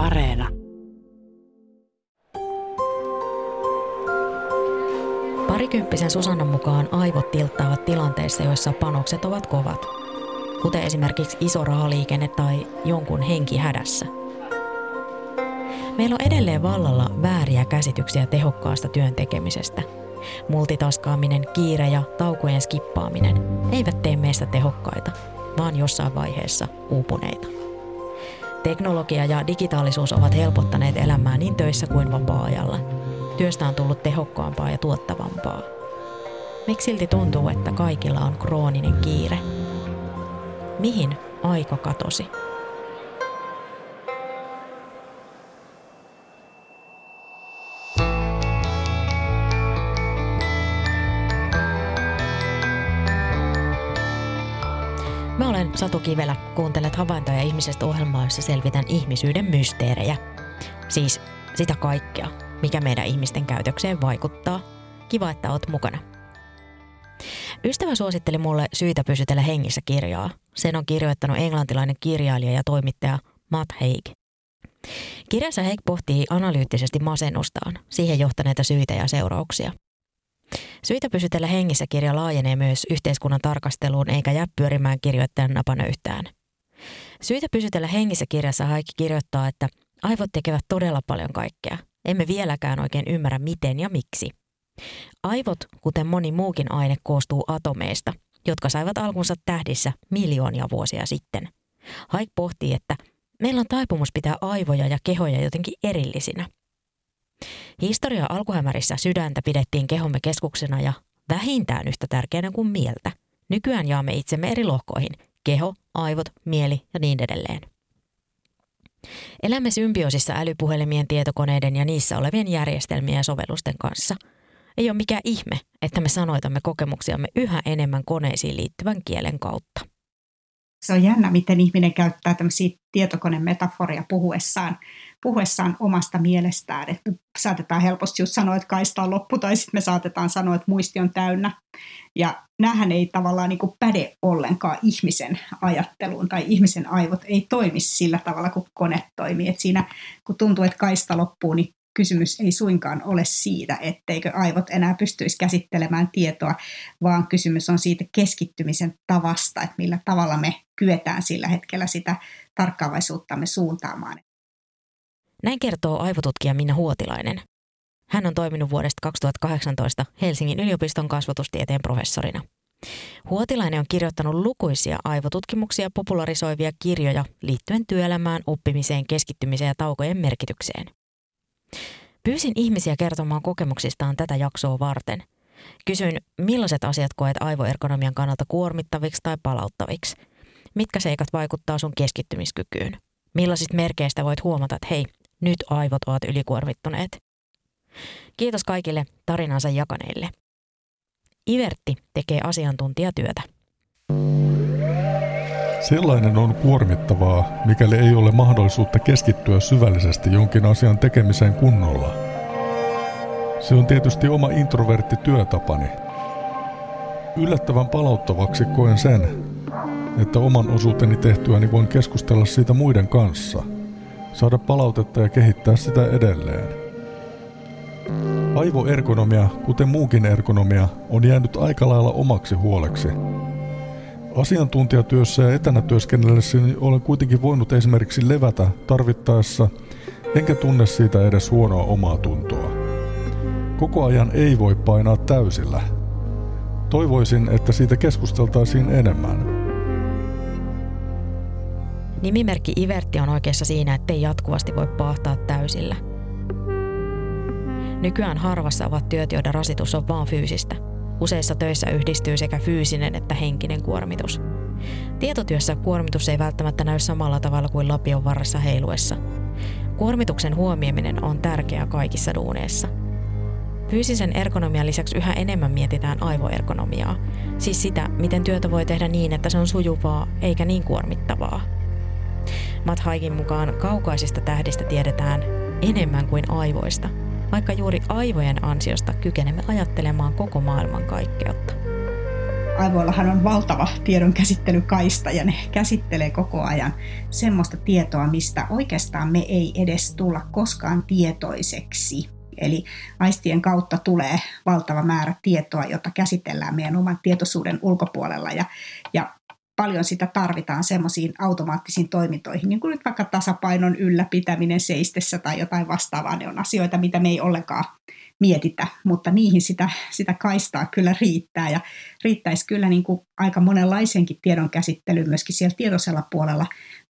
Areena. Parikymppisen Susannan mukaan aivot tilttaavat tilanteissa, joissa panokset ovat kovat, kuten esimerkiksi iso rahaliikenne tai jonkun henki hädässä. Meillä on edelleen vallalla vääriä käsityksiä tehokkaasta työn tekemisestä. Multitaskaaminen, kiire ja taukojen skippaaminen eivät tee meistä tehokkaita, vaan jossain vaiheessa uupuneita. Teknologia ja digitaalisuus ovat helpottaneet elämää niin töissä kuin vapaa-ajalla. Työstä on tullut tehokkaampaa ja tuottavampaa. Miksi silti tuntuu, että kaikilla on krooninen kiire? Mihin aika katosi? Mä olen Satu Kivelä. Kuuntelet havaintoja ihmisestä ohjelmaa, jossa selvitän ihmisyyden mysteerejä. Siis sitä kaikkea, mikä meidän ihmisten käytökseen vaikuttaa. Kiva, että oot mukana. Ystävä suositteli mulle Syitä pysytellä hengissä kirjaa. Sen on kirjoittanut englantilainen kirjailija ja toimittaja Matt Haig. Kirjassa Haig pohtii analyyttisesti masennustaan, siihen johtaneita syitä ja seurauksia. Syitä pysytellä hengissä kirja laajenee myös yhteiskunnan tarkasteluun eikä jää pyörimään kirjoittajan napanöyhtään. Syitä pysytellä hengissä kirjassa Haikki kirjoittaa, että aivot tekevät todella paljon kaikkea. Emme vieläkään oikein ymmärrä miten ja miksi. Aivot, kuten moni muukin aine, koostuu atomeista, jotka saivat alkunsa tähdissä miljoonia vuosia sitten. Haik pohtii, että meillä on taipumus pitää aivoja ja kehoja jotenkin erillisinä – Historia alkuhämärissä sydäntä pidettiin kehomme keskuksena ja vähintään yhtä tärkeänä kuin mieltä. Nykyään jaamme itsemme eri lohkoihin, keho, aivot, mieli ja niin edelleen. Elämme symbioosissa älypuhelimien, tietokoneiden ja niissä olevien järjestelmien ja sovellusten kanssa. Ei ole mikään ihme, että me sanoitamme kokemuksiamme yhä enemmän koneisiin liittyvän kielen kautta. Se on jännä, miten ihminen käyttää tämmöisiä tietokonemetaforia puhuessaan puhuessaan omasta mielestään. Että saatetaan helposti just sanoa, että kaista on loppu, tai sitten me saatetaan sanoa, että muisti on täynnä. Ja näähän ei tavallaan niin kuin päde ollenkaan ihmisen ajatteluun, tai ihmisen aivot ei toimi sillä tavalla kuin kone toimii. Et siinä kun tuntuu, että kaista loppuu, niin kysymys ei suinkaan ole siitä, etteikö aivot enää pystyisi käsittelemään tietoa, vaan kysymys on siitä keskittymisen tavasta, että millä tavalla me kyetään sillä hetkellä sitä tarkkaavaisuuttamme suuntaamaan. Näin kertoo aivotutkija Minna Huotilainen. Hän on toiminut vuodesta 2018 Helsingin yliopiston kasvatustieteen professorina. Huotilainen on kirjoittanut lukuisia aivotutkimuksia popularisoivia kirjoja liittyen työelämään, oppimiseen, keskittymiseen ja taukojen merkitykseen. Pyysin ihmisiä kertomaan kokemuksistaan tätä jaksoa varten. Kysyin, millaiset asiat koet aivoergonomian kannalta kuormittaviksi tai palauttaviksi. Mitkä seikat vaikuttaa sun keskittymiskykyyn? Millaisista merkeistä voit huomata, että hei, nyt aivot ovat ylikuormittuneet. Kiitos kaikille tarinansa jakaneille. Ivertti tekee asiantuntijatyötä. Sellainen on kuormittavaa, mikäli ei ole mahdollisuutta keskittyä syvällisesti jonkin asian tekemiseen kunnolla. Se on tietysti oma introvertti työtapani. Yllättävän palauttavaksi koen sen, että oman osuuteni tehtyäni voin keskustella siitä muiden kanssa – saada palautetta ja kehittää sitä edelleen. Aivoergonomia, kuten muukin ergonomia, on jäänyt aika lailla omaksi huoleksi. Asiantuntijatyössä ja etänä työskennellessäni olen kuitenkin voinut esimerkiksi levätä tarvittaessa, enkä tunne siitä edes huonoa omaa tuntoa. Koko ajan ei voi painaa täysillä. Toivoisin, että siitä keskusteltaisiin enemmän. Nimimerkki Ivertti on oikeassa siinä, ettei jatkuvasti voi pahtaa täysillä. Nykyään harvassa ovat työt, joiden rasitus on vaan fyysistä. Useissa töissä yhdistyy sekä fyysinen että henkinen kuormitus. Tietotyössä kuormitus ei välttämättä näy samalla tavalla kuin lapion varressa heiluessa. Kuormituksen huomioiminen on tärkeää kaikissa duuneissa. Fyysisen ergonomian lisäksi yhä enemmän mietitään aivoergonomiaa, siis sitä, miten työtä voi tehdä niin, että se on sujuvaa eikä niin kuormittavaa. Matt Haikin mukaan kaukaisista tähdistä tiedetään enemmän kuin aivoista, vaikka juuri aivojen ansiosta kykenemme ajattelemaan koko maailman kaikkeutta. aivoillahan on valtava tiedon käsittelykaista ja ne käsittelee koko ajan semmoista tietoa, mistä oikeastaan me ei edes tulla koskaan tietoiseksi. Eli aistien kautta tulee valtava määrä tietoa, jota käsitellään meidän oman tietoisuuden ulkopuolella. Ja, ja paljon sitä tarvitaan semmoisiin automaattisiin toimintoihin, niin kuin nyt vaikka tasapainon ylläpitäminen seistessä tai jotain vastaavaa. Ne on asioita, mitä me ei ollenkaan mietitä, mutta niihin sitä, sitä kaistaa kyllä riittää ja riittäisi kyllä niin kuin aika monenlaisenkin tiedon käsittely myöskin siellä tietoisella puolella,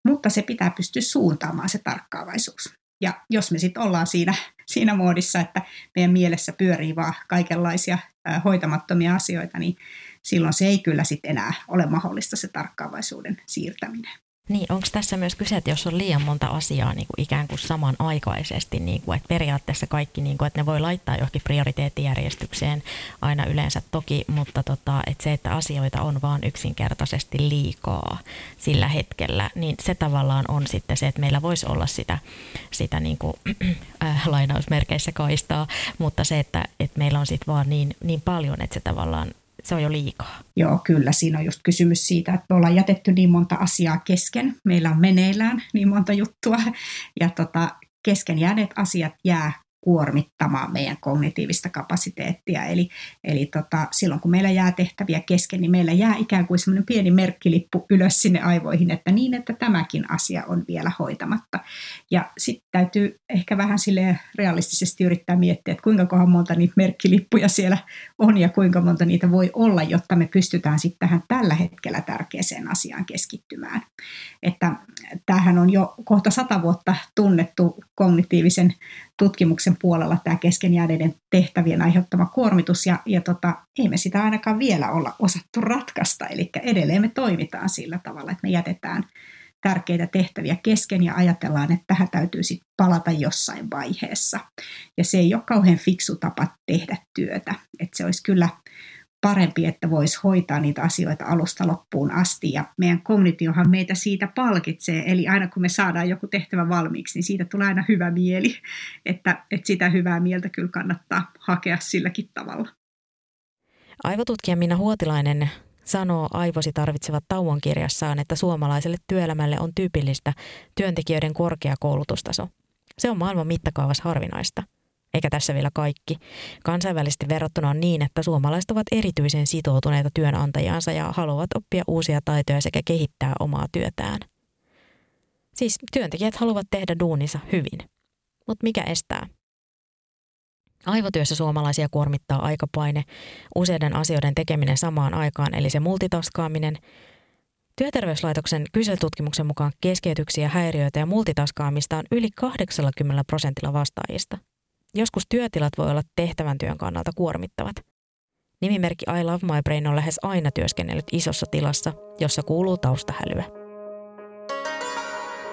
mutta se pitää pystyä suuntaamaan se tarkkaavaisuus. Ja jos me sitten ollaan siinä, siinä muodissa, että meidän mielessä pyörii vaan kaikenlaisia hoitamattomia asioita, niin silloin se ei kyllä sitten enää ole mahdollista se tarkkaavaisuuden siirtäminen. Niin, onko tässä myös kyse, että jos on liian monta asiaa niin kuin ikään kuin samanaikaisesti, niin kuin, että periaatteessa kaikki, niin kuin, että ne voi laittaa johonkin prioriteettijärjestykseen aina yleensä toki, mutta tota, että se, että asioita on vaan yksinkertaisesti liikaa sillä hetkellä, niin se tavallaan on sitten se, että meillä voisi olla sitä, sitä niin kuin, äh, lainausmerkeissä kaistaa, mutta se, että, että meillä on sitten vaan niin, niin paljon, että se tavallaan se on jo liikaa. Joo, kyllä. Siinä on just kysymys siitä, että me ollaan jätetty niin monta asiaa kesken. Meillä on meneillään niin monta juttua. Ja tota, kesken jääneet asiat jää kuormittamaan meidän kognitiivista kapasiteettia. Eli, eli tota, silloin kun meillä jää tehtäviä kesken, niin meillä jää ikään kuin semmoinen pieni merkkilippu ylös sinne aivoihin, että niin, että tämäkin asia on vielä hoitamatta. Ja sitten täytyy ehkä vähän sille realistisesti yrittää miettiä, että kuinka kohan monta niitä merkkilippuja siellä on ja kuinka monta niitä voi olla, jotta me pystytään sitten tähän tällä hetkellä tärkeäseen asiaan keskittymään. Että tämähän on jo kohta sata vuotta tunnettu kognitiivisen tutkimuksen puolella tämä keskenjääneiden tehtävien aiheuttama kuormitus, ja, ja tota, ei me sitä ainakaan vielä olla osattu ratkaista, eli edelleen me toimitaan sillä tavalla, että me jätetään tärkeitä tehtäviä kesken ja ajatellaan, että tähän täytyy sitten palata jossain vaiheessa. Ja se ei ole kauhean fiksu tapa tehdä työtä. Että se olisi kyllä parempi, että voisi hoitaa niitä asioita alusta loppuun asti. Ja meidän kognitiohan meitä siitä palkitsee, eli aina kun me saadaan joku tehtävä valmiiksi, niin siitä tulee aina hyvä mieli, että, että sitä hyvää mieltä kyllä kannattaa hakea silläkin tavalla. Aivotutkija Minna Huotilainen sanoo Aivosi tarvitsevat tauon kirjassaan, että suomalaiselle työelämälle on tyypillistä työntekijöiden korkea koulutustaso. Se on maailman mittakaavassa harvinaista – eikä tässä vielä kaikki. Kansainvälisesti verrattuna on niin, että suomalaiset ovat erityisen sitoutuneita työnantajansa ja haluavat oppia uusia taitoja sekä kehittää omaa työtään. Siis työntekijät haluavat tehdä duuninsa hyvin. Mutta mikä estää? Aivotyössä suomalaisia kuormittaa aikapaine, useiden asioiden tekeminen samaan aikaan, eli se multitaskaaminen. Työterveyslaitoksen kyselytutkimuksen mukaan keskeytyksiä, häiriöitä ja multitaskaamista on yli 80 prosentilla vastaajista – Joskus työtilat voi olla tehtävän työn kannalta kuormittavat. Nimimerkki I Love My Brain on lähes aina työskennellyt isossa tilassa, jossa kuuluu taustahälyä.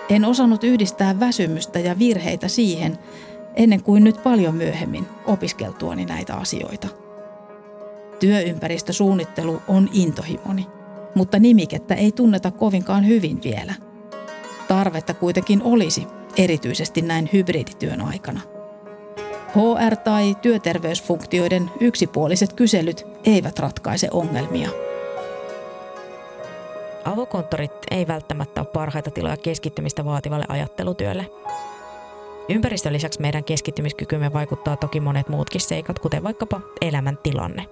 En osannut yhdistää väsymystä ja virheitä siihen, ennen kuin nyt paljon myöhemmin opiskeltuani näitä asioita. Työympäristösuunnittelu on intohimoni, mutta nimikettä ei tunneta kovinkaan hyvin vielä. Tarvetta kuitenkin olisi, erityisesti näin hybridityön aikana – HR- tai työterveysfunktioiden yksipuoliset kyselyt eivät ratkaise ongelmia. Avokonttorit ei välttämättä ole parhaita tiloja keskittymistä vaativalle ajattelutyölle. Ympäristön lisäksi meidän keskittymiskykymme vaikuttaa toki monet muutkin seikat, kuten vaikkapa elämäntilanne.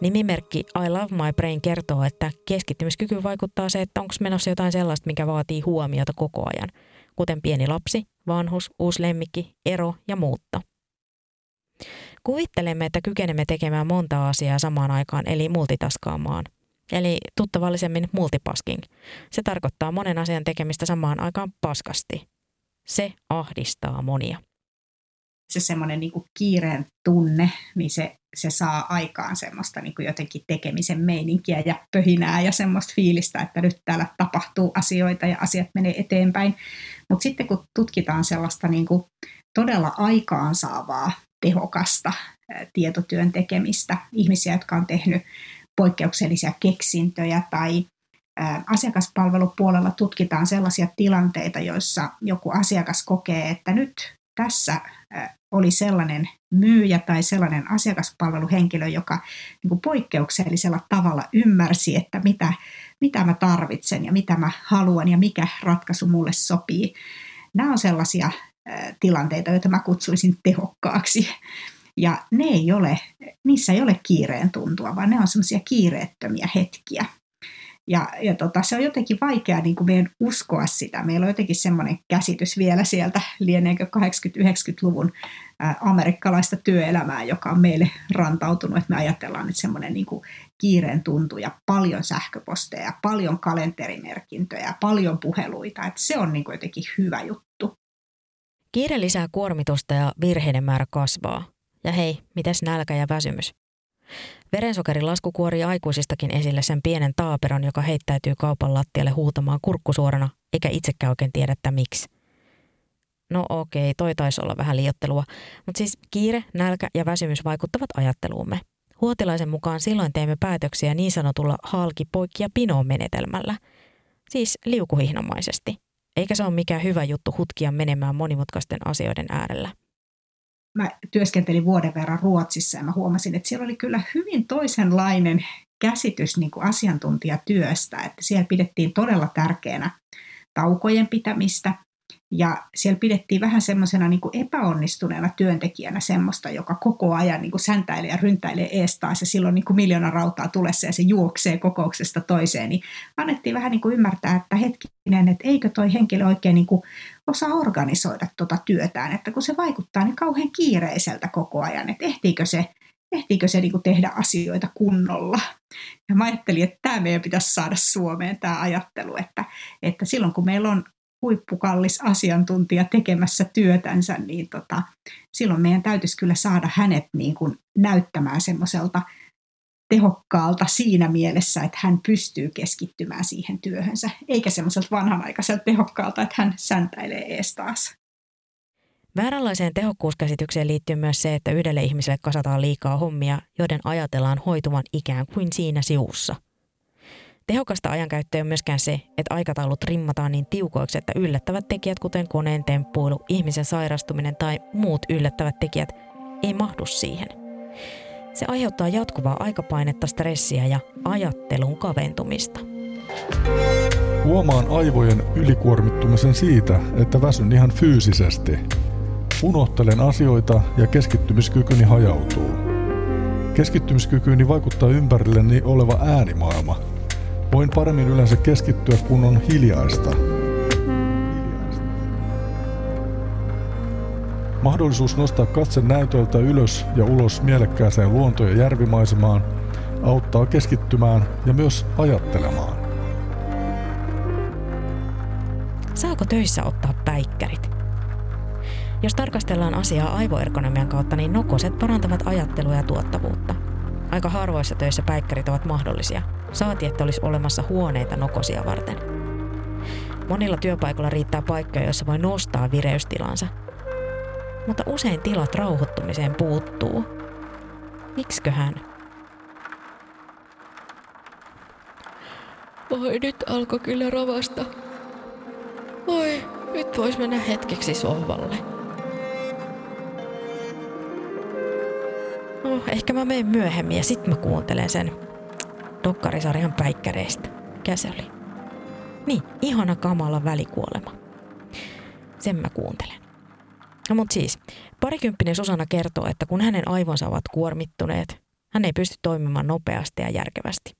Nimimerkki I Love My Brain kertoo, että keskittymiskyky vaikuttaa se, että onko menossa jotain sellaista, mikä vaatii huomiota koko ajan – kuten pieni lapsi, vanhus, uusi lemmikki, ero ja muutto. Kuvittelemme, että kykenemme tekemään monta asiaa samaan aikaan, eli multitaskaamaan. Eli tuttavallisemmin multipasking. Se tarkoittaa monen asian tekemistä samaan aikaan paskasti. Se ahdistaa monia. Se semmoinen niin kiireen tunne, niin se, se saa aikaan semmoista niin jotenkin tekemisen meininkiä ja pöhinää ja semmoista fiilistä, että nyt täällä tapahtuu asioita ja asiat menee eteenpäin. Mutta sitten kun tutkitaan sellaista niin kuin todella aikaansaavaa, tehokasta tietotyön tekemistä, ihmisiä, jotka on tehnyt poikkeuksellisia keksintöjä tai asiakaspalvelupuolella tutkitaan sellaisia tilanteita, joissa joku asiakas kokee, että nyt tässä oli sellainen myyjä tai sellainen asiakaspalveluhenkilö, joka niin kuin poikkeuksellisella tavalla ymmärsi, että mitä, mitä mä tarvitsen ja mitä mä haluan ja mikä ratkaisu mulle sopii. Nämä on sellaisia tilanteita, joita mä kutsuisin tehokkaaksi. Ja ne ei ole, niissä ei ole kiireen tuntua, vaan ne on semmoisia kiireettömiä hetkiä. Ja, ja tota, se on jotenkin vaikea niin kuin meidän uskoa sitä. Meillä on jotenkin semmoinen käsitys vielä sieltä, lieneekö 80-90-luvun ää, amerikkalaista työelämää, joka on meille rantautunut, että me ajatellaan, että semmoinen niin kuin kiireen tuntu ja paljon sähköposteja, paljon kalenterimerkintöjä, paljon puheluita, että se on niin kuin jotenkin hyvä juttu. Kiire lisää kuormitusta ja virheiden määrä kasvaa. Ja hei, mites nälkä ja väsymys? Verensokerin lasku kuorii aikuisistakin esille sen pienen taaperon, joka heittäytyy kaupan lattialle huutamaan kurkkusuorana, eikä itsekään oikein tiedä, miksi. No okei, toi taisi olla vähän liottelua, mutta siis kiire, nälkä ja väsymys vaikuttavat ajatteluumme. Huotilaisen mukaan silloin teemme päätöksiä niin sanotulla halki, poikki ja pinoon menetelmällä. Siis liukuhihnomaisesti. Eikä se ole mikään hyvä juttu hutkia menemään monimutkaisten asioiden äärellä mä työskentelin vuoden verran Ruotsissa ja mä huomasin, että siellä oli kyllä hyvin toisenlainen käsitys niin kuin asiantuntijatyöstä, että siellä pidettiin todella tärkeänä taukojen pitämistä ja siellä pidettiin vähän semmoisena niin epäonnistuneena työntekijänä semmoista, joka koko ajan niin kuin säntäilee ja ryntäilee ees taas ja silloin niin kuin miljoona rautaa tulessa ja se juoksee kokouksesta toiseen, niin annettiin vähän niin kuin ymmärtää, että hetkinen, että eikö toi henkilö oikein niin kuin osaa organisoida tuota työtään, että kun se vaikuttaa niin kauhean kiireiseltä koko ajan, että ehtiikö se, ehtiikö se niin kuin tehdä asioita kunnolla. Ja mä ajattelin, että tämä meidän pitäisi saada Suomeen, tämä ajattelu, että, että silloin kun meillä on huippukallis asiantuntija tekemässä työtänsä, niin tota, silloin meidän täytyisi kyllä saada hänet niin kuin näyttämään semmoiselta tehokkaalta siinä mielessä, että hän pystyy keskittymään siihen työhönsä, eikä semmoiselta vanhanaikaiselta tehokkaalta, että hän säntäilee ees taas. Vääränlaiseen tehokkuuskäsitykseen liittyy myös se, että yhdelle ihmiselle kasataan liikaa hommia, joiden ajatellaan hoituvan ikään kuin siinä sivussa – Tehokasta ajankäyttöä on myöskään se, että aikataulut rimmataan niin tiukoiksi, että yllättävät tekijät, kuten koneen temppuilu, ihmisen sairastuminen tai muut yllättävät tekijät, ei mahdu siihen. Se aiheuttaa jatkuvaa aikapainetta, stressiä ja ajattelun kaventumista. Huomaan aivojen ylikuormittumisen siitä, että väsyn ihan fyysisesti. Unohtelen asioita ja keskittymiskykyni hajautuu. Keskittymiskykyni vaikuttaa ympärilleni oleva äänimaailma – Voin paremmin yleensä keskittyä, kun on hiljaista. Mahdollisuus nostaa katse näytöltä ylös ja ulos mielekkääseen luonto- ja järvimaisemaan auttaa keskittymään ja myös ajattelemaan. Saako töissä ottaa päikkärit? Jos tarkastellaan asiaa aivoergonomian kautta, niin nokoset parantavat ajattelua ja tuottavuutta. Aika harvoissa töissä päikkärit ovat mahdollisia – Saati, että olisi olemassa huoneita nokosia varten. Monilla työpaikoilla riittää paikkoja, joissa voi nostaa vireystilansa. Mutta usein tilat rauhoittumiseen puuttuu. Miksiköhän? Oi, nyt alkoi kyllä rovasta. Oi, nyt vois mennä hetkeksi sohvalle. No, ehkä mä menen myöhemmin ja sit mä kuuntelen sen dokkarisarjan päikkäreistä. Mikä se oli? Niin, ihana kamala välikuolema. Sen mä kuuntelen. No mut siis, parikymppinen Susanna kertoo, että kun hänen aivonsa ovat kuormittuneet, hän ei pysty toimimaan nopeasti ja järkevästi.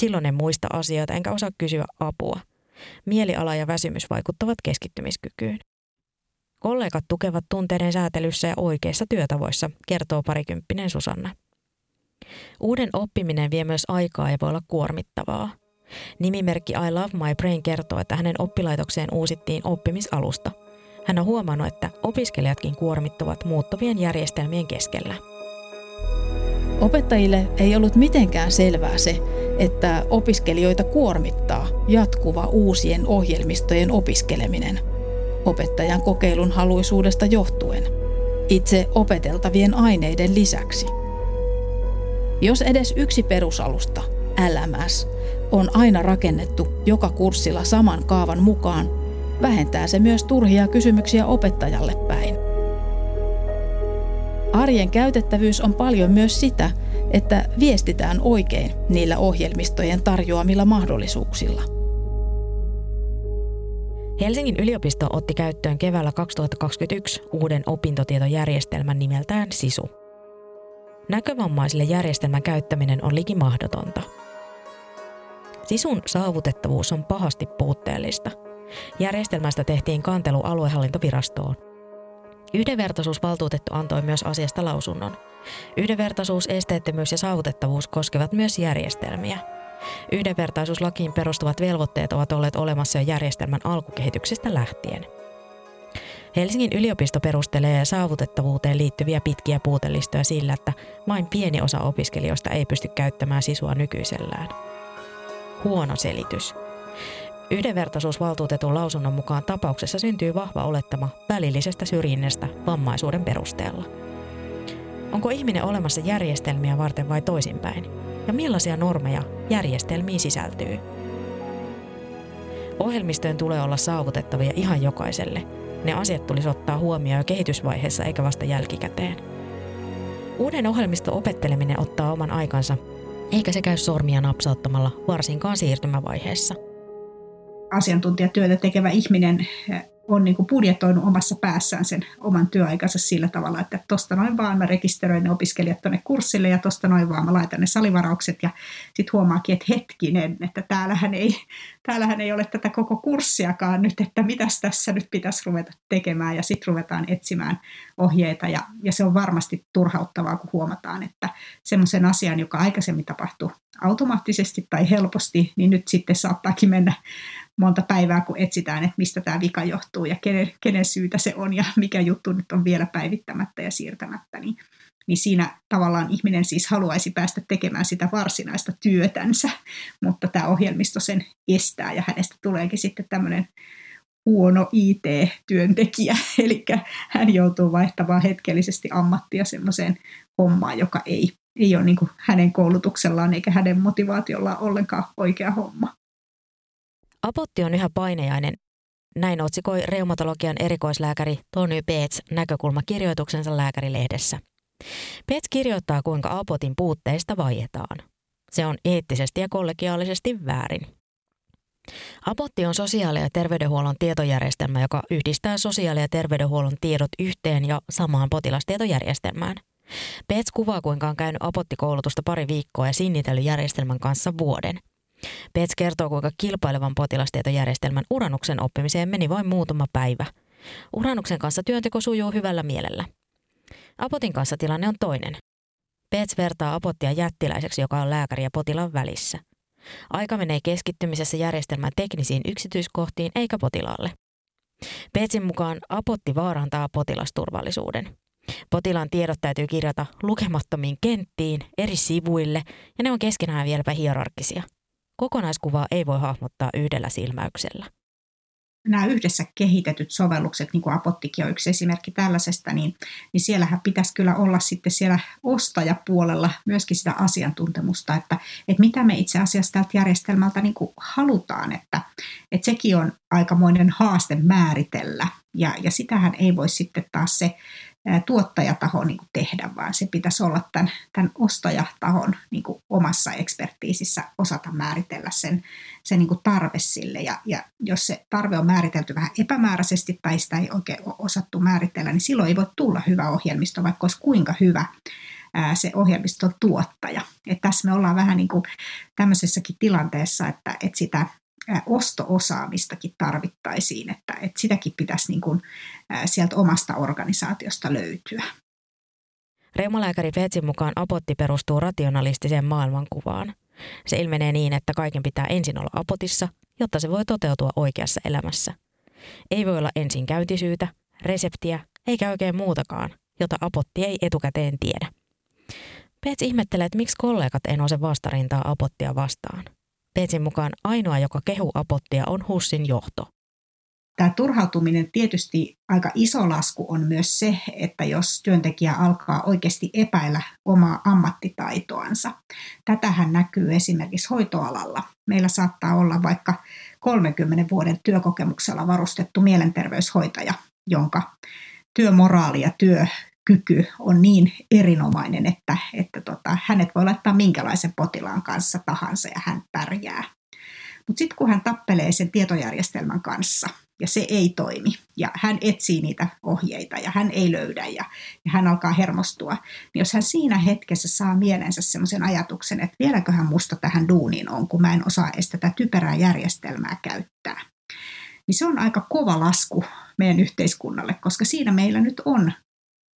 Silloin en muista asioita enkä osaa kysyä apua. Mieliala ja väsymys vaikuttavat keskittymiskykyyn. Kollegat tukevat tunteiden säätelyssä ja oikeissa työtavoissa, kertoo parikymppinen Susanna. Uuden oppiminen vie myös aikaa ja voi olla kuormittavaa. Nimimerkki I Love My Brain kertoo, että hänen oppilaitokseen uusittiin oppimisalusta. Hän on huomannut, että opiskelijatkin kuormittuvat muuttuvien järjestelmien keskellä. Opettajille ei ollut mitenkään selvää se, että opiskelijoita kuormittaa jatkuva uusien ohjelmistojen opiskeleminen opettajan kokeilun haluisuudesta johtuen, itse opeteltavien aineiden lisäksi – jos edes yksi perusalusta, LMS, on aina rakennettu joka kurssilla saman kaavan mukaan, vähentää se myös turhia kysymyksiä opettajalle päin. Arjen käytettävyys on paljon myös sitä, että viestitään oikein niillä ohjelmistojen tarjoamilla mahdollisuuksilla. Helsingin yliopisto otti käyttöön keväällä 2021 uuden opintotietojärjestelmän nimeltään SISU. Näkövammaisille järjestelmän käyttäminen on liki mahdotonta. SISUn saavutettavuus on pahasti puutteellista. Järjestelmästä tehtiin kantelu aluehallintovirastoon. Yhdenvertaisuusvaltuutettu antoi myös asiasta lausunnon. Yhdenvertaisuus, esteettömyys ja saavutettavuus koskevat myös järjestelmiä. Yhdenvertaisuuslakiin perustuvat velvoitteet ovat olleet olemassa jo järjestelmän alkukehityksestä lähtien. Helsingin yliopisto perustelee saavutettavuuteen liittyviä pitkiä puutelistoja sillä, että vain pieni osa opiskelijoista ei pysty käyttämään sisua nykyisellään. Huono selitys. Yhdenvertaisuusvaltuutetun lausunnon mukaan tapauksessa syntyy vahva olettama välillisestä syrjinnästä vammaisuuden perusteella. Onko ihminen olemassa järjestelmiä varten vai toisinpäin? Ja millaisia normeja järjestelmiin sisältyy? Ohjelmistojen tulee olla saavutettavia ihan jokaiselle. Ne asiat tulisi ottaa huomioon jo kehitysvaiheessa eikä vasta jälkikäteen. Uuden ohjelmiston opetteleminen ottaa oman aikansa, eikä se käy sormia napsauttamalla varsinkaan siirtymävaiheessa – asiantuntijatyötä tekevä ihminen on niin kuin budjetoinut omassa päässään sen oman työaikansa sillä tavalla, että tuosta noin vaan mä rekisteröin ne opiskelijat tuonne kurssille ja tuosta noin vaan mä laitan ne salivaraukset ja sitten huomaakin, että hetkinen, että täällähän ei, täällähän ei ole tätä koko kurssiakaan nyt, että mitäs tässä nyt pitäisi ruveta tekemään ja sitten ruvetaan etsimään ohjeita ja, ja se on varmasti turhauttavaa, kun huomataan, että semmoisen asian, joka aikaisemmin tapahtui automaattisesti tai helposti, niin nyt sitten saattaakin mennä monta päivää, kun etsitään, että mistä tämä vika johtuu ja kenen, kenen syytä se on ja mikä juttu nyt on vielä päivittämättä ja siirtämättä, niin, niin siinä tavallaan ihminen siis haluaisi päästä tekemään sitä varsinaista työtänsä, mutta tämä ohjelmisto sen estää ja hänestä tuleekin sitten tämmöinen huono IT-työntekijä, eli hän joutuu vaihtamaan hetkellisesti ammattia semmoiseen hommaan, joka ei, ei ole niin hänen koulutuksellaan eikä hänen motivaatiollaan ollenkaan oikea homma. Apotti on yhä painejainen. Näin otsikoi reumatologian erikoislääkäri Tony Peets näkökulmakirjoituksensa lääkärilehdessä. Peets kirjoittaa, kuinka apotin puutteista vaietaan. Se on eettisesti ja kollegiaalisesti väärin. Apotti on sosiaali- ja terveydenhuollon tietojärjestelmä, joka yhdistää sosiaali- ja terveydenhuollon tiedot yhteen ja samaan potilastietojärjestelmään. Peets kuvaa, kuinka on käynyt apottikoulutusta pari viikkoa ja sinnitellyt järjestelmän kanssa vuoden. Pets kertoo, kuinka kilpailevan potilastietojärjestelmän uranuksen oppimiseen meni vain muutama päivä. Uranuksen kanssa työnteko sujuu hyvällä mielellä. Apotin kanssa tilanne on toinen. Pets vertaa apottia jättiläiseksi, joka on lääkäri ja potilaan välissä. Aika menee keskittymisessä järjestelmän teknisiin yksityiskohtiin eikä potilaalle. Petsin mukaan apotti vaarantaa potilasturvallisuuden. Potilaan tiedot täytyy kirjata lukemattomiin kenttiin, eri sivuille, ja ne on keskenään vieläpä hierarkkisia – Kokonaiskuvaa ei voi hahmottaa yhdellä silmäyksellä. Nämä yhdessä kehitetyt sovellukset, niin kuin Apottikin on yksi esimerkki tällaisesta, niin, niin siellähän pitäisi kyllä olla sitten siellä ostajapuolella myöskin sitä asiantuntemusta, että, että mitä me itse asiassa tältä järjestelmältä niin kuin halutaan, että, että sekin on aikamoinen haaste määritellä. Ja, ja sitähän ei voi sitten taas se tuottajataho niin kuin tehdä, vaan se pitäisi olla tämän, tämän ostajatahon niin kuin omassa ekspertiisissä osata määritellä sen, sen niin kuin tarve sille. Ja, ja jos se tarve on määritelty vähän epämääräisesti tai sitä ei oikein ole osattu määritellä, niin silloin ei voi tulla hyvä ohjelmisto, vaikka olisi kuinka hyvä se ohjelmiston tuottaja. Et tässä me ollaan vähän niin kuin tämmöisessäkin tilanteessa, että, että sitä osto-osaamistakin tarvittaisiin, että, että sitäkin pitäisi niin kuin sieltä omasta organisaatiosta löytyä. Reumalääkäri Fetsin mukaan apotti perustuu rationalistiseen maailmankuvaan. Se ilmenee niin, että kaiken pitää ensin olla apotissa, jotta se voi toteutua oikeassa elämässä. Ei voi olla ensin käyntisyytä, reseptiä eikä oikein muutakaan, jota apotti ei etukäteen tiedä. Pets ihmettelee, että miksi kollegat ei nouse vastarintaa apottia vastaan – Peetsin mukaan ainoa, joka kehu apottia, on HUSin johto. Tämä turhautuminen tietysti aika iso lasku on myös se, että jos työntekijä alkaa oikeasti epäillä omaa ammattitaitoansa. Tätähän näkyy esimerkiksi hoitoalalla. Meillä saattaa olla vaikka 30 vuoden työkokemuksella varustettu mielenterveyshoitaja, jonka työmoraali ja työ kyky on niin erinomainen, että, että tota, hänet voi laittaa minkälaisen potilaan kanssa tahansa ja hän pärjää. Mutta sitten kun hän tappelee sen tietojärjestelmän kanssa ja se ei toimi ja hän etsii niitä ohjeita ja hän ei löydä ja, ja hän alkaa hermostua, niin jos hän siinä hetkessä saa mielensä semmoisen ajatuksen, että vieläköhän musta tähän duuniin on, kun mä en osaa edes tätä typerää järjestelmää käyttää, niin se on aika kova lasku meidän yhteiskunnalle, koska siinä meillä nyt on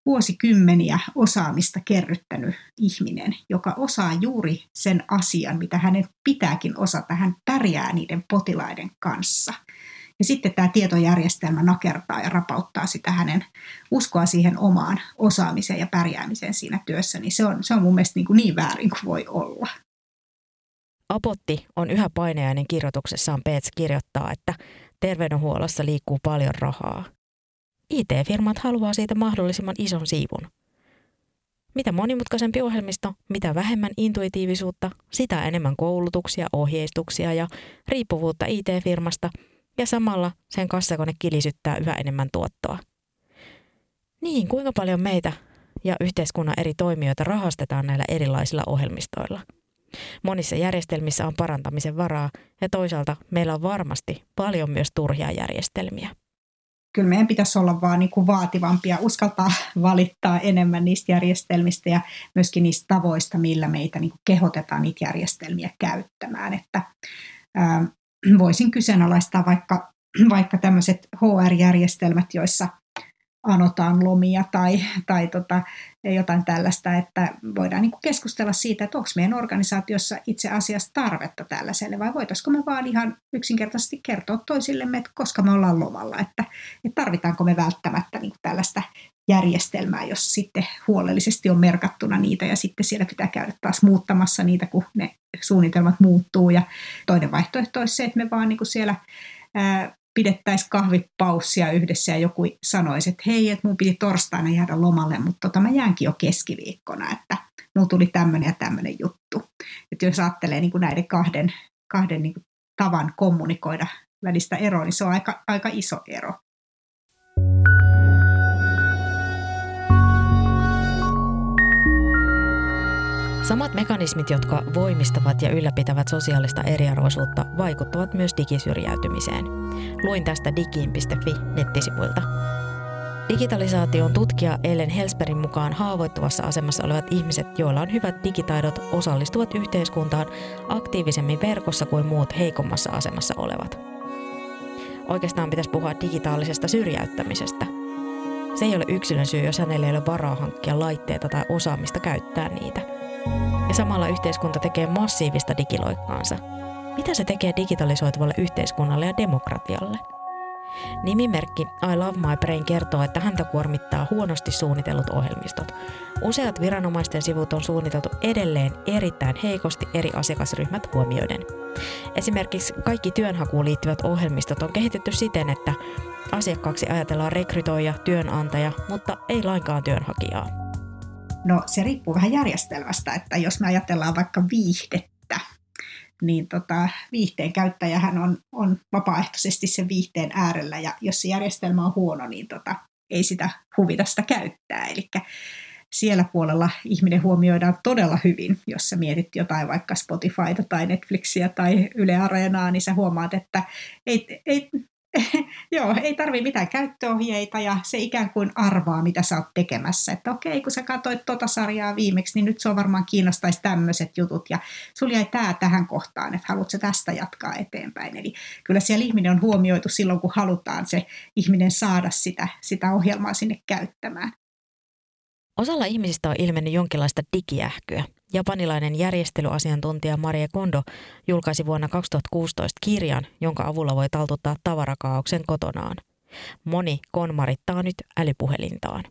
vuosikymmeniä osaamista kerryttänyt ihminen, joka osaa juuri sen asian, mitä hänen pitääkin osata. Hän pärjää niiden potilaiden kanssa. Ja sitten tämä tietojärjestelmä nakertaa ja rapauttaa sitä hänen uskoa siihen omaan osaamiseen ja pärjäämiseen siinä työssä, niin se on, se on mun mielestä niin, kuin niin väärin kuin voi olla. Apotti on yhä painajainen kirjoituksessaan Peets kirjoittaa, että terveydenhuollossa liikkuu paljon rahaa. IT-firmat haluaa siitä mahdollisimman ison siivun. Mitä monimutkaisempi ohjelmisto, mitä vähemmän intuitiivisuutta, sitä enemmän koulutuksia, ohjeistuksia ja riippuvuutta IT-firmasta ja samalla sen kassakone kilisyttää yhä enemmän tuottoa. Niin, kuinka paljon meitä ja yhteiskunnan eri toimijoita rahastetaan näillä erilaisilla ohjelmistoilla? Monissa järjestelmissä on parantamisen varaa ja toisaalta meillä on varmasti paljon myös turhia järjestelmiä kyllä meidän pitäisi olla vaan niin kuin vaativampia, uskaltaa valittaa enemmän niistä järjestelmistä ja myöskin niistä tavoista, millä meitä niin kuin kehotetaan niitä järjestelmiä käyttämään. Että, ää, voisin kyseenalaistaa vaikka, vaikka tämmöiset HR-järjestelmät, joissa – anotaan lomia tai, tai tota, jotain tällaista, että voidaan niin keskustella siitä, että onko meidän organisaatiossa itse asiassa tarvetta tällaiselle vai voitaisiko me vaan ihan yksinkertaisesti kertoa toisillemme, että koska me ollaan lomalla, että, että tarvitaanko me välttämättä niin tällaista järjestelmää, jos sitten huolellisesti on merkattuna niitä ja sitten siellä pitää käydä taas muuttamassa niitä, kun ne suunnitelmat muuttuu ja toinen vaihtoehto olisi se, että me vaan niin siellä pidettäisiin kahvipaussia yhdessä ja joku sanoisi, että hei, että mun piti torstaina jäädä lomalle, mutta tota, mä jäänkin jo keskiviikkona, että mulla tuli tämmöinen ja tämmöinen juttu. Että jos ajattelee niin kuin näiden kahden, kahden niin kuin tavan kommunikoida välistä eroa, niin se on aika, aika iso ero. Samat mekanismit, jotka voimistavat ja ylläpitävät sosiaalista eriarvoisuutta, vaikuttavat myös digisyrjäytymiseen. Luin tästä digiin.fi nettisivuilta. Digitalisaation tutkija Ellen Helsperin mukaan haavoittuvassa asemassa olevat ihmiset, joilla on hyvät digitaidot, osallistuvat yhteiskuntaan aktiivisemmin verkossa kuin muut heikommassa asemassa olevat. Oikeastaan pitäisi puhua digitaalisesta syrjäyttämisestä. Se ei ole yksilön syy, jos hänellä ei ole varaa hankkia laitteita tai osaamista käyttää niitä – ja samalla yhteiskunta tekee massiivista digiloikkaansa. Mitä se tekee digitalisoituvalle yhteiskunnalle ja demokratialle? Nimimerkki I Love My Brain kertoo, että häntä kuormittaa huonosti suunnitellut ohjelmistot. Useat viranomaisten sivut on suunniteltu edelleen erittäin heikosti eri asiakasryhmät huomioiden. Esimerkiksi kaikki työnhakuun liittyvät ohjelmistot on kehitetty siten, että asiakkaaksi ajatellaan rekrytoija, työnantaja, mutta ei lainkaan työnhakijaa. No se riippuu vähän järjestelmästä, että jos me ajatellaan vaikka viihdettä, niin tota, viihteen käyttäjähän on, on vapaaehtoisesti sen viihteen äärellä ja jos se järjestelmä on huono, niin tota, ei sitä huvita sitä käyttää. Eli siellä puolella ihminen huomioidaan todella hyvin, jos sä mietit jotain vaikka Spotifyta tai Netflixiä tai Yle Areenaa, niin sä huomaat, että ei, ei, Joo, ei tarvi mitään käyttöohjeita ja se ikään kuin arvaa, mitä sä oot tekemässä. Että okei, kun sä katsoit tota sarjaa viimeksi, niin nyt se on varmaan kiinnostaisi tämmöiset jutut ja sulla jäi tää tähän kohtaan, että haluatko tästä jatkaa eteenpäin. Eli kyllä siellä ihminen on huomioitu silloin, kun halutaan se ihminen saada sitä, sitä ohjelmaa sinne käyttämään. Osalla ihmisistä on ilmennyt jonkinlaista digiähkyä. Japanilainen järjestelyasiantuntija Marie Kondo julkaisi vuonna 2016 kirjan, jonka avulla voi taltuttaa tavarakaauksen kotonaan. Moni konmarittaa nyt älypuhelintaan.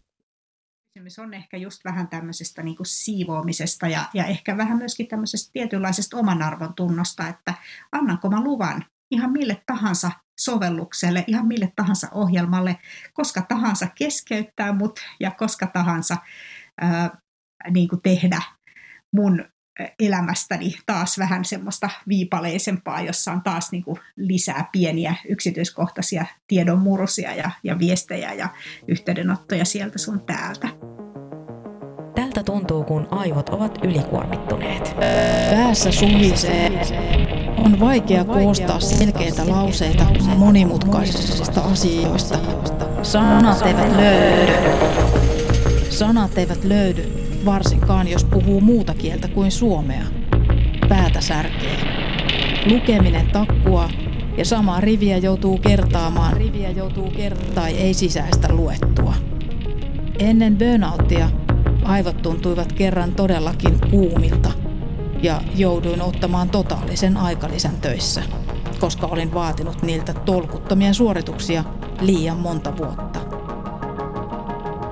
Kysymys on ehkä just vähän tämmöisestä niin kuin siivoamisesta ja, ja ehkä vähän myöskin tämmöisestä tietynlaisesta oman arvon tunnosta, että annanko mä luvan ihan mille tahansa sovellukselle, ihan mille tahansa ohjelmalle, koska tahansa keskeyttää mut ja koska tahansa ää, niin kuin tehdä mun elämästäni taas vähän semmoista viipaleisempaa, jossa on taas niin kuin lisää pieniä yksityiskohtaisia tiedonmurusia ja, ja viestejä ja yhteydenottoja sieltä sun täältä. tuntuu, kun aivot ovat ylikuormittuneet. Päässä suhisee. On vaikea koostaa selkeitä lauseita monimutkaisista asioista. Sanat eivät löydy. Sanat eivät löydy, varsinkaan jos puhuu muuta kieltä kuin suomea. Päätä särkee. Lukeminen takkua ja samaa riviä joutuu kertaamaan riviä joutuu kert- tai ei sisäistä luettua. Ennen burnouttia aivot tuntuivat kerran todellakin kuumilta ja jouduin ottamaan totaalisen aikalisän töissä, koska olin vaatinut niiltä tolkuttomia suorituksia liian monta vuotta.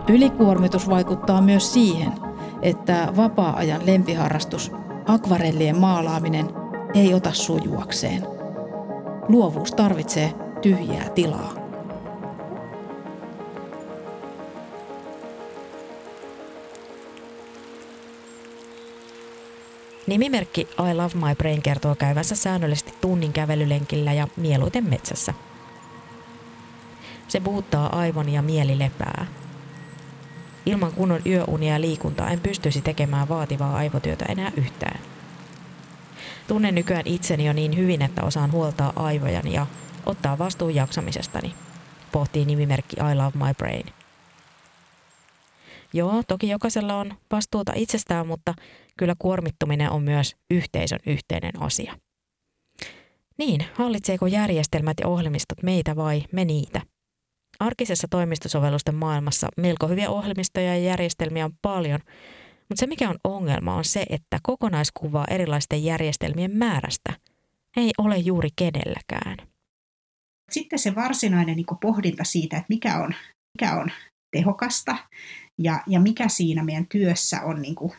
Ylikuormitus vaikuttaa myös siihen, että vapaa-ajan lempiharrastus, akvarellien maalaaminen, ei ota sujuakseen. Luovuus tarvitsee tyhjää tilaa. Nimimerkki I Love My Brain kertoo käyvänsä säännöllisesti tunnin kävelylenkillä ja mieluiten metsässä. Se puuttaa aivon ja mieli lepää. Ilman kunnon yöunia ja liikuntaa en pystyisi tekemään vaativaa aivotyötä enää yhtään. Tunnen nykyään itseni jo niin hyvin, että osaan huoltaa aivojani ja ottaa vastuun jaksamisestani, pohtii nimimerkki I Love My Brain. Joo, toki jokaisella on vastuuta itsestään, mutta kyllä kuormittuminen on myös yhteisön yhteinen asia. Niin, hallitseeko järjestelmät ja ohjelmistot meitä vai me niitä? Arkisessa toimistosovellusten maailmassa melko hyviä ohjelmistoja ja järjestelmiä on paljon, mutta se mikä on ongelma on se, että kokonaiskuvaa erilaisten järjestelmien määrästä ei ole juuri kenelläkään. Sitten se varsinainen niin pohdinta siitä, että mikä on, mikä on tehokasta ja, ja mikä siinä meidän työssä on niin kuin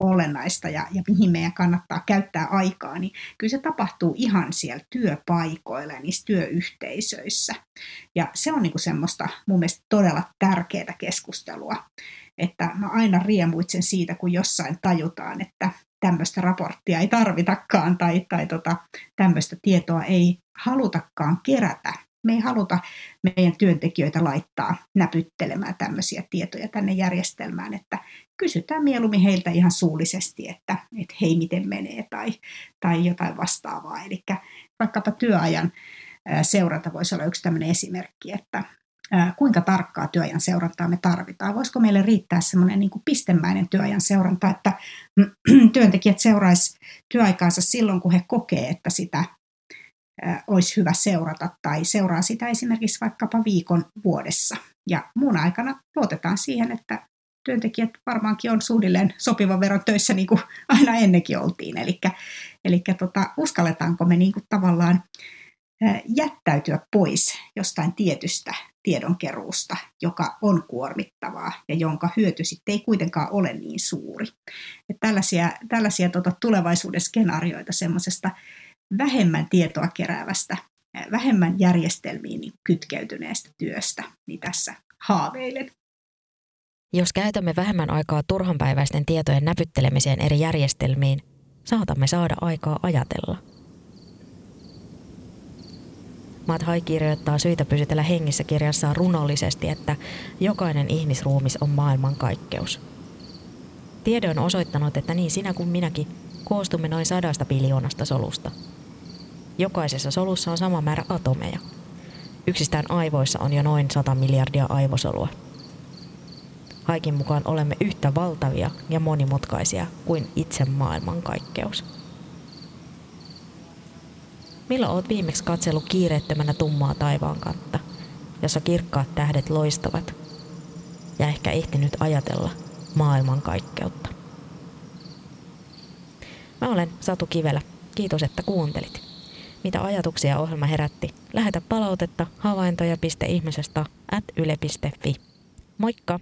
olennaista ja, ja mihin meidän kannattaa käyttää aikaa, niin kyllä se tapahtuu ihan siellä työpaikoilla ja niissä työyhteisöissä. Ja se on niin kuin semmoista mun mielestä todella tärkeää keskustelua, että mä aina riemuitsen siitä, kun jossain tajutaan, että tämmöistä raporttia ei tarvitakaan tai, tai tota, tämmöistä tietoa ei halutakaan kerätä me ei haluta meidän työntekijöitä laittaa näpyttelemään tämmöisiä tietoja tänne järjestelmään, että kysytään mieluummin heiltä ihan suullisesti, että, että hei miten menee tai, tai jotain vastaavaa. Eli vaikkapa työajan seuranta voisi olla yksi tämmöinen esimerkki, että kuinka tarkkaa työajan seurantaa me tarvitaan. Voisiko meille riittää semmoinen niin pistemäinen työajan seuranta, että työntekijät seuraisi työaikaansa silloin, kun he kokee, että sitä olisi hyvä seurata tai seuraa sitä esimerkiksi vaikkapa viikon vuodessa. Ja muun aikana luotetaan siihen, että työntekijät varmaankin on suunnilleen sopivan verran töissä niin kuin aina ennenkin oltiin. Eli tota, uskalletaanko me niin kuin tavallaan jättäytyä pois jostain tietystä tiedonkeruusta, joka on kuormittavaa ja jonka hyöty sitten ei kuitenkaan ole niin suuri. Et tällaisia tällaisia tota, tulevaisuuden skenaarioita semmoisesta vähemmän tietoa keräävästä, vähemmän järjestelmiin niin kytkeytyneestä työstä, niin tässä haaveilen. Jos käytämme vähemmän aikaa turhanpäiväisten tietojen näpyttelemiseen eri järjestelmiin, saatamme saada aikaa ajatella. Matt Hai kirjoittaa syitä pysytellä hengissä kirjassaan runollisesti, että jokainen ihmisruumis on maailmankaikkeus. Tiede on osoittanut, että niin sinä kuin minäkin koostumme noin sadasta biljoonasta solusta – Jokaisessa solussa on sama määrä atomeja. Yksistään aivoissa on jo noin 100 miljardia aivosolua. Haikin mukaan olemme yhtä valtavia ja monimutkaisia kuin itse maailmankaikkeus. Milloin oot viimeksi katsellut kiireettömänä tummaa taivaan katta, jossa kirkkaat tähdet loistavat, ja ehkä ehtinyt ajatella maailmankaikkeutta? Mä olen Satu Kivelä. Kiitos, että kuuntelit mitä ajatuksia ohjelma herätti. Lähetä palautetta havaintoja.ihmisestä at yle.fi. Moikka!